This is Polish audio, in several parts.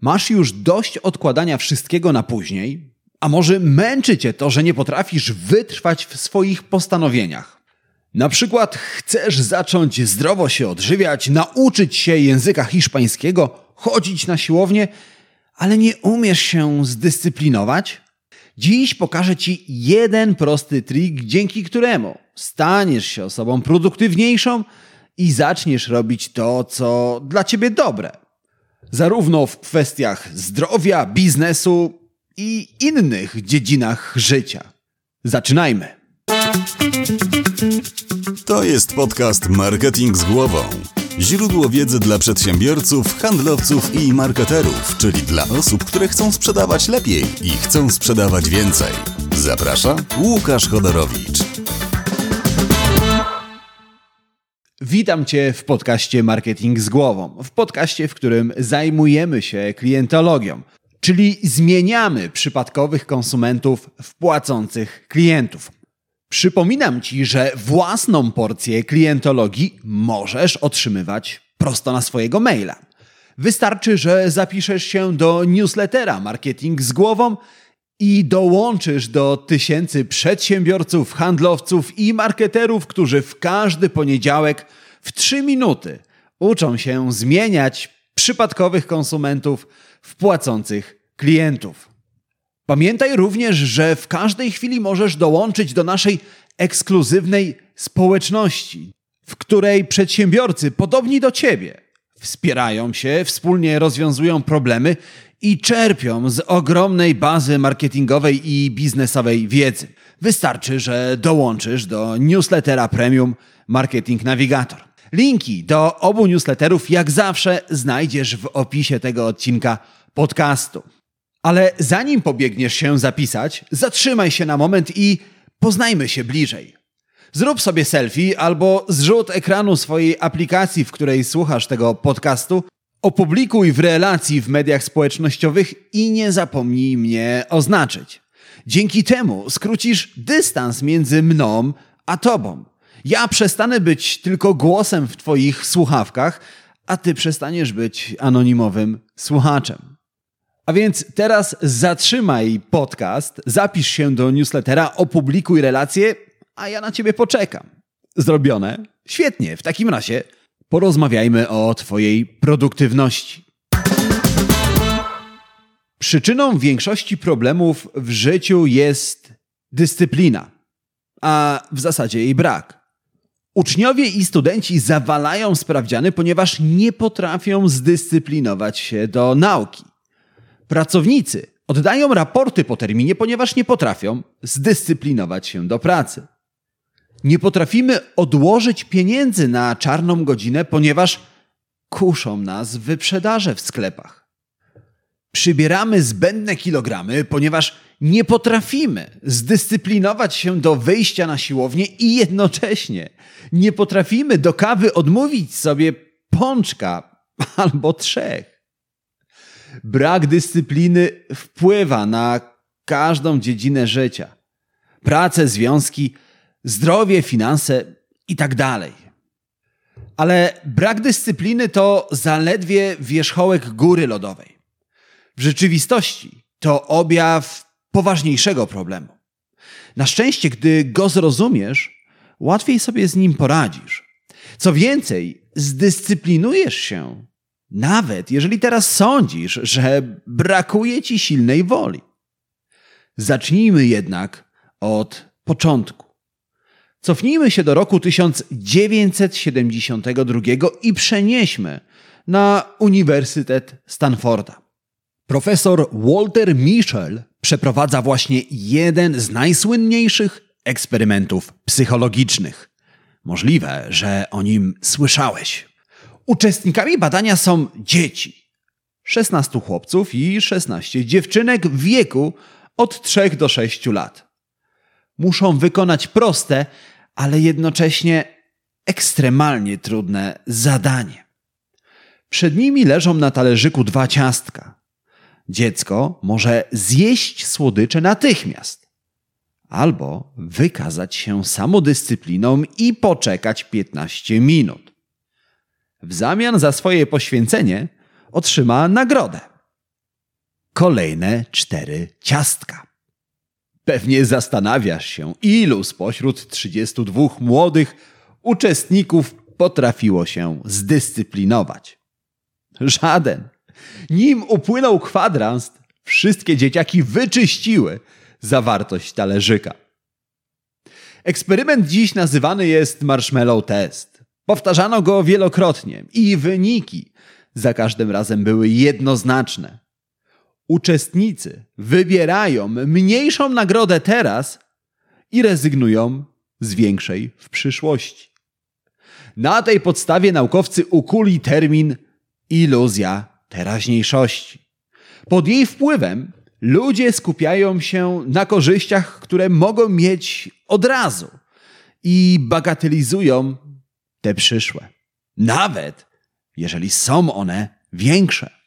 Masz już dość odkładania wszystkiego na później? A może męczy cię to, że nie potrafisz wytrwać w swoich postanowieniach? Na przykład chcesz zacząć zdrowo się odżywiać, nauczyć się języka hiszpańskiego, chodzić na siłownię, ale nie umiesz się zdyscyplinować? Dziś pokażę Ci jeden prosty trik, dzięki któremu staniesz się osobą produktywniejszą i zaczniesz robić to, co dla Ciebie dobre. Zarówno w kwestiach zdrowia, biznesu i innych dziedzinach życia. Zaczynajmy. To jest podcast Marketing z głową. Źródło wiedzy dla przedsiębiorców, handlowców i marketerów, czyli dla osób, które chcą sprzedawać lepiej i chcą sprzedawać więcej. Zaprasza Łukasz Chodorowicz. Witam Cię w podcaście Marketing z głową. W podcaście, w którym zajmujemy się klientologią, czyli zmieniamy przypadkowych konsumentów w płacących klientów. Przypominam Ci, że własną porcję klientologii możesz otrzymywać prosto na swojego maila. Wystarczy, że zapiszesz się do newslettera Marketing z głową i dołączysz do tysięcy przedsiębiorców, handlowców i marketerów, którzy w każdy poniedziałek w 3 minuty uczą się zmieniać przypadkowych konsumentów w płacących klientów. Pamiętaj również, że w każdej chwili możesz dołączyć do naszej ekskluzywnej społeczności, w której przedsiębiorcy podobni do ciebie wspierają się, wspólnie rozwiązują problemy i czerpią z ogromnej bazy marketingowej i biznesowej wiedzy. Wystarczy, że dołączysz do newslettera premium Marketing Navigator. Linki do obu newsletterów, jak zawsze, znajdziesz w opisie tego odcinka podcastu. Ale zanim pobiegniesz się zapisać, zatrzymaj się na moment i poznajmy się bliżej. Zrób sobie selfie albo zrzut ekranu swojej aplikacji, w której słuchasz tego podcastu, opublikuj w relacji w mediach społecznościowych i nie zapomnij mnie oznaczyć. Dzięki temu skrócisz dystans między mną a tobą. Ja przestanę być tylko głosem w twoich słuchawkach, a ty przestaniesz być anonimowym słuchaczem. A więc teraz zatrzymaj podcast, zapisz się do newslettera, opublikuj relację, a ja na ciebie poczekam. Zrobione? Świetnie. W takim razie porozmawiajmy o twojej produktywności. Przyczyną większości problemów w życiu jest dyscyplina, a w zasadzie jej brak. Uczniowie i studenci zawalają sprawdziany, ponieważ nie potrafią zdyscyplinować się do nauki. Pracownicy oddają raporty po terminie, ponieważ nie potrafią zdyscyplinować się do pracy. Nie potrafimy odłożyć pieniędzy na czarną godzinę, ponieważ kuszą nas wyprzedaże w sklepach. Przybieramy zbędne kilogramy, ponieważ nie potrafimy zdyscyplinować się do wyjścia na siłownię i jednocześnie nie potrafimy do kawy odmówić sobie pączka albo trzech. Brak dyscypliny wpływa na każdą dziedzinę życia. Pracę, związki, zdrowie, finanse i tak dalej. Ale brak dyscypliny to zaledwie wierzchołek góry lodowej. W rzeczywistości to objaw poważniejszego problemu. Na szczęście, gdy go zrozumiesz, łatwiej sobie z nim poradzisz. Co więcej, zdyscyplinujesz się nawet jeżeli teraz sądzisz, że brakuje ci silnej woli. Zacznijmy jednak od początku. Cofnijmy się do roku 1972 i przenieśmy na Uniwersytet Stanforda. Profesor Walter Mischel przeprowadza właśnie jeden z najsłynniejszych eksperymentów psychologicznych. Możliwe, że o nim słyszałeś. Uczestnikami badania są dzieci. 16 chłopców i 16 dziewczynek w wieku od 3 do 6 lat. Muszą wykonać proste, ale jednocześnie ekstremalnie trudne zadanie. Przed nimi leżą na talerzyku dwa ciastka. Dziecko może zjeść słodycze natychmiast, albo wykazać się samodyscypliną i poczekać 15 minut. W zamian za swoje poświęcenie otrzyma nagrodę. kolejne cztery ciastka. Pewnie zastanawiasz się, ilu spośród 32 młodych uczestników potrafiło się zdyscyplinować. Żaden. Nim upłynął kwadrans, wszystkie dzieciaki wyczyściły zawartość talerzyka. Eksperyment dziś nazywany jest marshmallow test. Powtarzano go wielokrotnie i wyniki za każdym razem były jednoznaczne. Uczestnicy wybierają mniejszą nagrodę teraz i rezygnują z większej w przyszłości. Na tej podstawie naukowcy ukuli termin iluzja teraźniejszości. Pod jej wpływem ludzie skupiają się na korzyściach, które mogą mieć od razu i bagatelizują te przyszłe. Nawet jeżeli są one większe.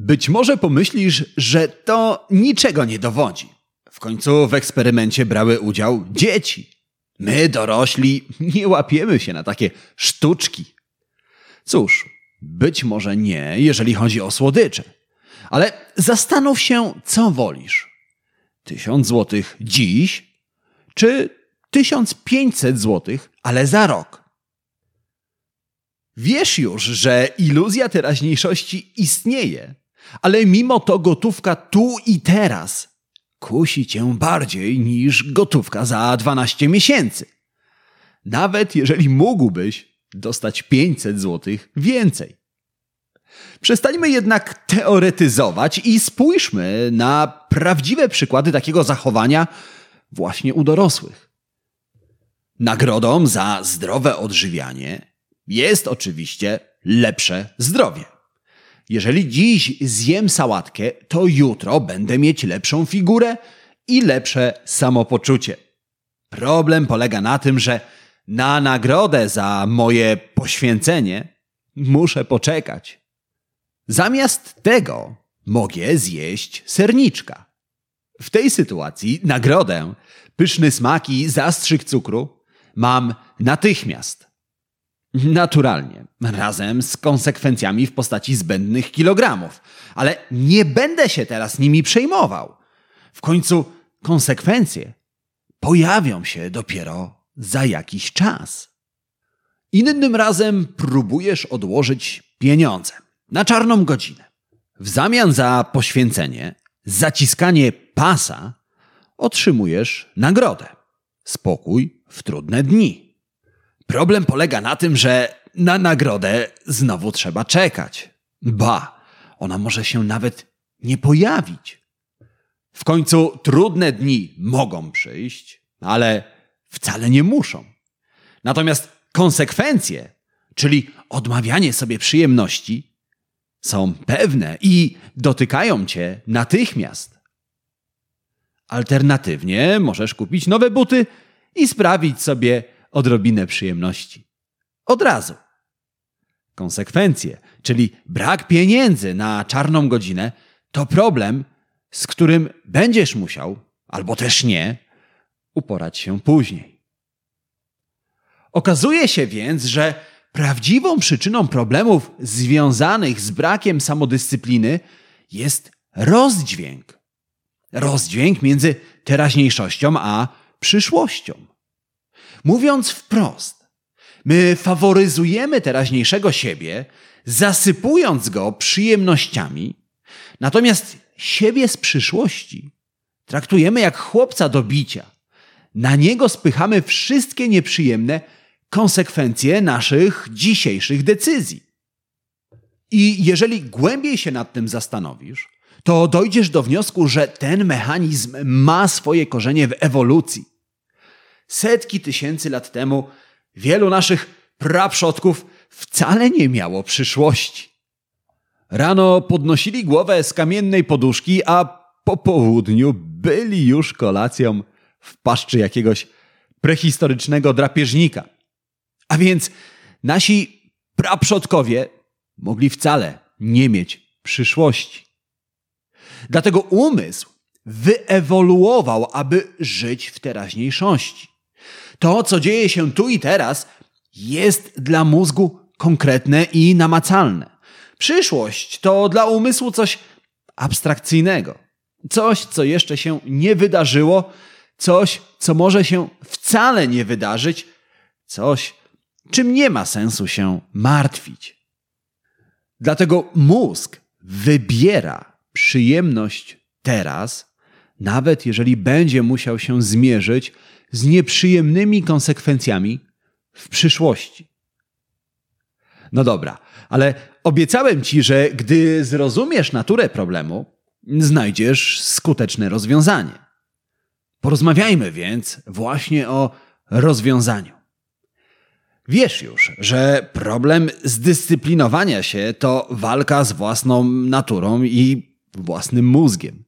Być może pomyślisz, że to niczego nie dowodzi. W końcu w eksperymencie brały udział dzieci. My, dorośli, nie łapiemy się na takie sztuczki. Cóż, być może nie, jeżeli chodzi o słodycze. Ale zastanów się, co wolisz. Tysiąc złotych dziś, czy tysiąc pięćset złotych, ale za rok. Wiesz już, że iluzja teraźniejszości istnieje, ale mimo to gotówka tu i teraz kusi cię bardziej niż gotówka za 12 miesięcy. Nawet jeżeli mógłbyś dostać 500 zł więcej. Przestańmy jednak teoretyzować i spójrzmy na prawdziwe przykłady takiego zachowania właśnie u dorosłych. Nagrodą za zdrowe odżywianie jest oczywiście lepsze zdrowie. Jeżeli dziś zjem sałatkę, to jutro będę mieć lepszą figurę i lepsze samopoczucie. Problem polega na tym, że na nagrodę za moje poświęcenie muszę poczekać. Zamiast tego mogę zjeść serniczka. W tej sytuacji nagrodę, pyszny smak i zastrzyk cukru mam natychmiast. Naturalnie, razem z konsekwencjami w postaci zbędnych kilogramów. Ale nie będę się teraz nimi przejmował. W końcu konsekwencje pojawią się dopiero za jakiś czas. Innym razem próbujesz odłożyć pieniądze na czarną godzinę. W zamian za poświęcenie, zaciskanie pasa, otrzymujesz nagrodę. Spokój w trudne dni. Problem polega na tym, że na nagrodę znowu trzeba czekać. Ba, ona może się nawet nie pojawić. W końcu trudne dni mogą przyjść, ale wcale nie muszą. Natomiast konsekwencje, czyli odmawianie sobie przyjemności, są pewne i dotykają cię natychmiast. Alternatywnie możesz kupić nowe buty i sprawić sobie odrobinę przyjemności. Od razu. Konsekwencje, czyli brak pieniędzy na czarną godzinę, to problem, z którym będziesz musiał, albo też nie, uporać się później. Okazuje się więc, że prawdziwą przyczyną problemów związanych z brakiem samodyscypliny jest rozdźwięk. Rozdźwięk między teraźniejszością a przyszłością. Mówiąc wprost, my faworyzujemy teraźniejszego siebie, zasypując go przyjemnościami, natomiast siebie z przyszłości traktujemy jak chłopca do bicia. Na niego spychamy wszystkie nieprzyjemne konsekwencje naszych dzisiejszych decyzji. I jeżeli głębiej się nad tym zastanowisz, to dojdziesz do wniosku, że ten mechanizm ma swoje korzenie w ewolucji setki tysięcy lat temu wielu naszych praprzodków wcale nie miało przyszłości. Rano podnosili głowę z kamiennej poduszki, a po południu byli już kolacją w paszczy jakiegoś prehistorycznego drapieżnika. A więc nasi praprzodkowie mogli wcale nie mieć przyszłości. Dlatego umysł wyewoluował, aby żyć w teraźniejszości. To, co dzieje się tu i teraz, jest dla mózgu konkretne i namacalne. Przyszłość to dla umysłu coś abstrakcyjnego. Coś, co jeszcze się nie wydarzyło, coś, co może się wcale nie wydarzyć, coś, czym nie ma sensu się martwić. Dlatego mózg wybiera przyjemność teraz, nawet jeżeli będzie musiał się zmierzyć z nieprzyjemnymi konsekwencjami w przyszłości. No dobra, ale obiecałem ci, że gdy zrozumiesz naturę problemu, znajdziesz skuteczne rozwiązanie. Porozmawiajmy więc właśnie o rozwiązaniu. Wiesz już, że problem zdyscyplinowania się to walka z własną naturą i własnym mózgiem.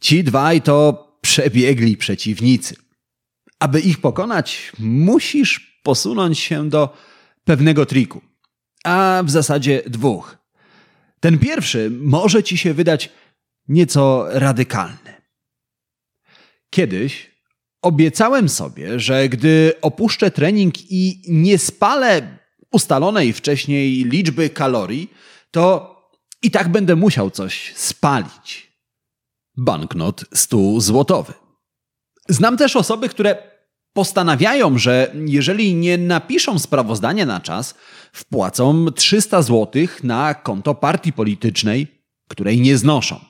Ci dwaj to przebiegli przeciwnicy. Aby ich pokonać, musisz posunąć się do pewnego triku, a w zasadzie dwóch. Ten pierwszy może ci się wydać nieco radykalny. Kiedyś obiecałem sobie, że gdy opuszczę trening i nie spalę ustalonej wcześniej liczby kalorii, to i tak będę musiał coś spalić. Banknot 100 złotowy. Znam też osoby, które postanawiają, że jeżeli nie napiszą sprawozdania na czas, wpłacą 300 zł na konto partii politycznej, której nie znoszą.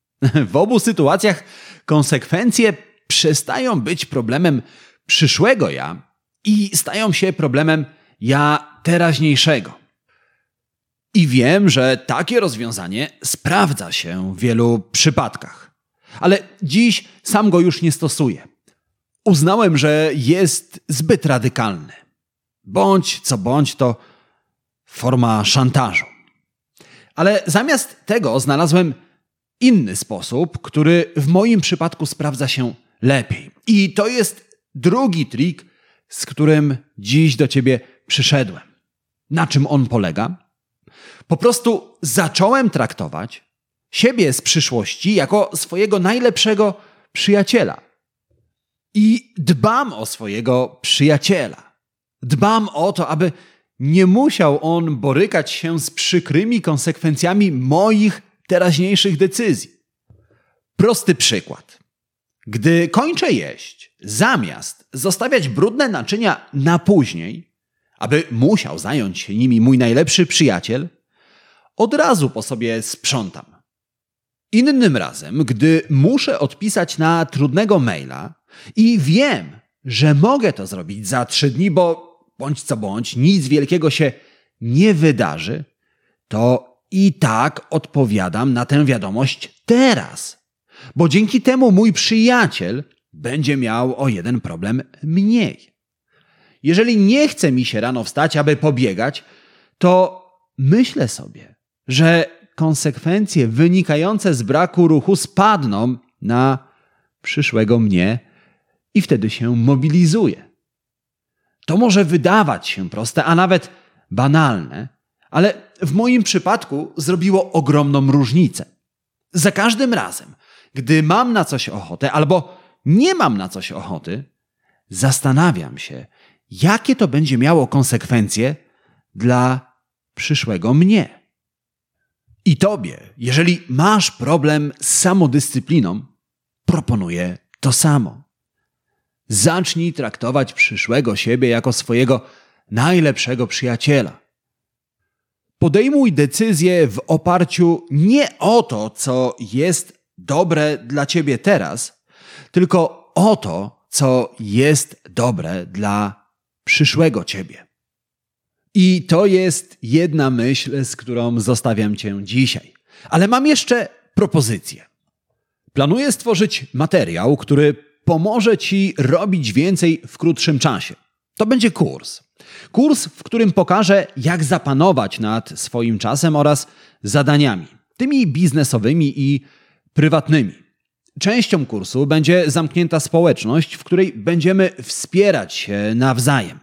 W obu sytuacjach konsekwencje przestają być problemem przyszłego ja i stają się problemem ja teraźniejszego. I wiem, że takie rozwiązanie sprawdza się w wielu przypadkach. Ale dziś sam go już nie stosuję. Uznałem, że jest zbyt radykalny. Bądź co bądź to forma szantażu. Ale zamiast tego znalazłem inny sposób, który w moim przypadku sprawdza się lepiej. I to jest drugi trik, z którym dziś do ciebie przyszedłem. Na czym on polega? Po prostu zacząłem traktować siebie z przyszłości jako swojego najlepszego przyjaciela. I dbam o swojego przyjaciela. Dbam o to, aby nie musiał on borykać się z przykrymi konsekwencjami moich teraźniejszych decyzji. Prosty przykład. Gdy kończę jeść, zamiast zostawiać brudne naczynia na później, aby musiał zająć się nimi mój najlepszy przyjaciel, od razu po sobie sprzątam. Innym razem, gdy muszę odpisać na trudnego maila i wiem, że mogę to zrobić za trzy dni, bo bądź co bądź nic wielkiego się nie wydarzy, to i tak odpowiadam na tę wiadomość teraz bo dzięki temu mój przyjaciel będzie miał o jeden problem mniej. Jeżeli nie chce mi się rano wstać, aby pobiegać, to myślę sobie, że konsekwencje wynikające z braku ruchu spadną na przyszłego mnie i wtedy się mobilizuję. To może wydawać się proste, a nawet banalne, ale w moim przypadku zrobiło ogromną różnicę. Za każdym razem, gdy mam na coś ochotę albo nie mam na coś ochoty, zastanawiam się, jakie to będzie miało konsekwencje dla przyszłego mnie. I tobie, jeżeli masz problem z samodyscypliną, proponuję to samo. Zacznij traktować przyszłego siebie jako swojego najlepszego przyjaciela. Podejmuj decyzje w oparciu nie o to, co jest dobre dla ciebie teraz, tylko o to, co jest dobre dla przyszłego ciebie. I to jest jedna myśl, z którą zostawiam cię dzisiaj. Ale mam jeszcze propozycję. Planuję stworzyć materiał, który pomoże ci robić więcej w krótszym czasie. To będzie kurs. Kurs, w którym pokażę, jak zapanować nad swoim czasem oraz zadaniami, tymi biznesowymi i prywatnymi. Częścią kursu będzie zamknięta społeczność, w której będziemy wspierać się nawzajem.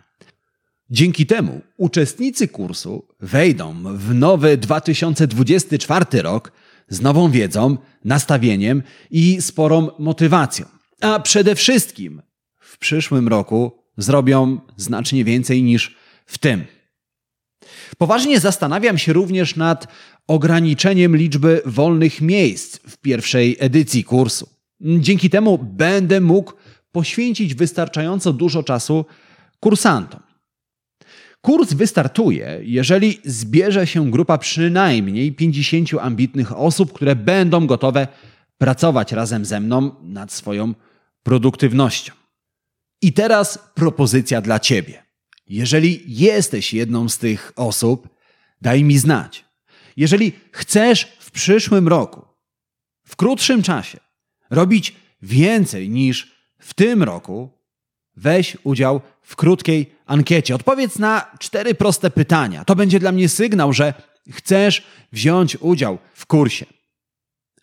Dzięki temu uczestnicy kursu wejdą w nowy 2024 rok z nową wiedzą, nastawieniem i sporą motywacją. A przede wszystkim w przyszłym roku zrobią znacznie więcej niż w tym. Poważnie zastanawiam się również nad ograniczeniem liczby wolnych miejsc w pierwszej edycji kursu. Dzięki temu będę mógł poświęcić wystarczająco dużo czasu kursantom. Kurs wystartuje, jeżeli zbierze się grupa przynajmniej 50 ambitnych osób, które będą gotowe pracować razem ze mną nad swoją produktywnością. I teraz propozycja dla Ciebie. Jeżeli jesteś jedną z tych osób, daj mi znać. Jeżeli chcesz w przyszłym roku, w krótszym czasie, robić więcej niż w tym roku, weź udział w krótkiej ankiecie. Odpowiedz na cztery proste pytania. To będzie dla mnie sygnał, że chcesz wziąć udział w kursie.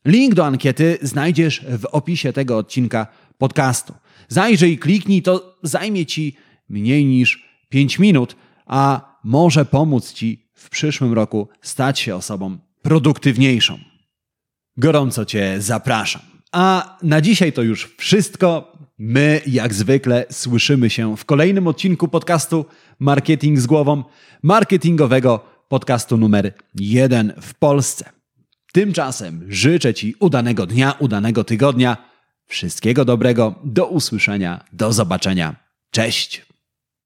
Link do ankiety znajdziesz w opisie tego odcinka podcastu. Zajrzyj, kliknij, to zajmie ci mniej niż 5 minut, a może pomóc ci w przyszłym roku stać się osobą produktywniejszą. Gorąco Cię zapraszam. A na dzisiaj to już wszystko. My, jak zwykle, słyszymy się w kolejnym odcinku podcastu Marketing z głową, marketingowego podcastu numer jeden w Polsce. Tymczasem życzę Ci udanego dnia, udanego tygodnia. Wszystkiego dobrego. Do usłyszenia. Do zobaczenia. Cześć.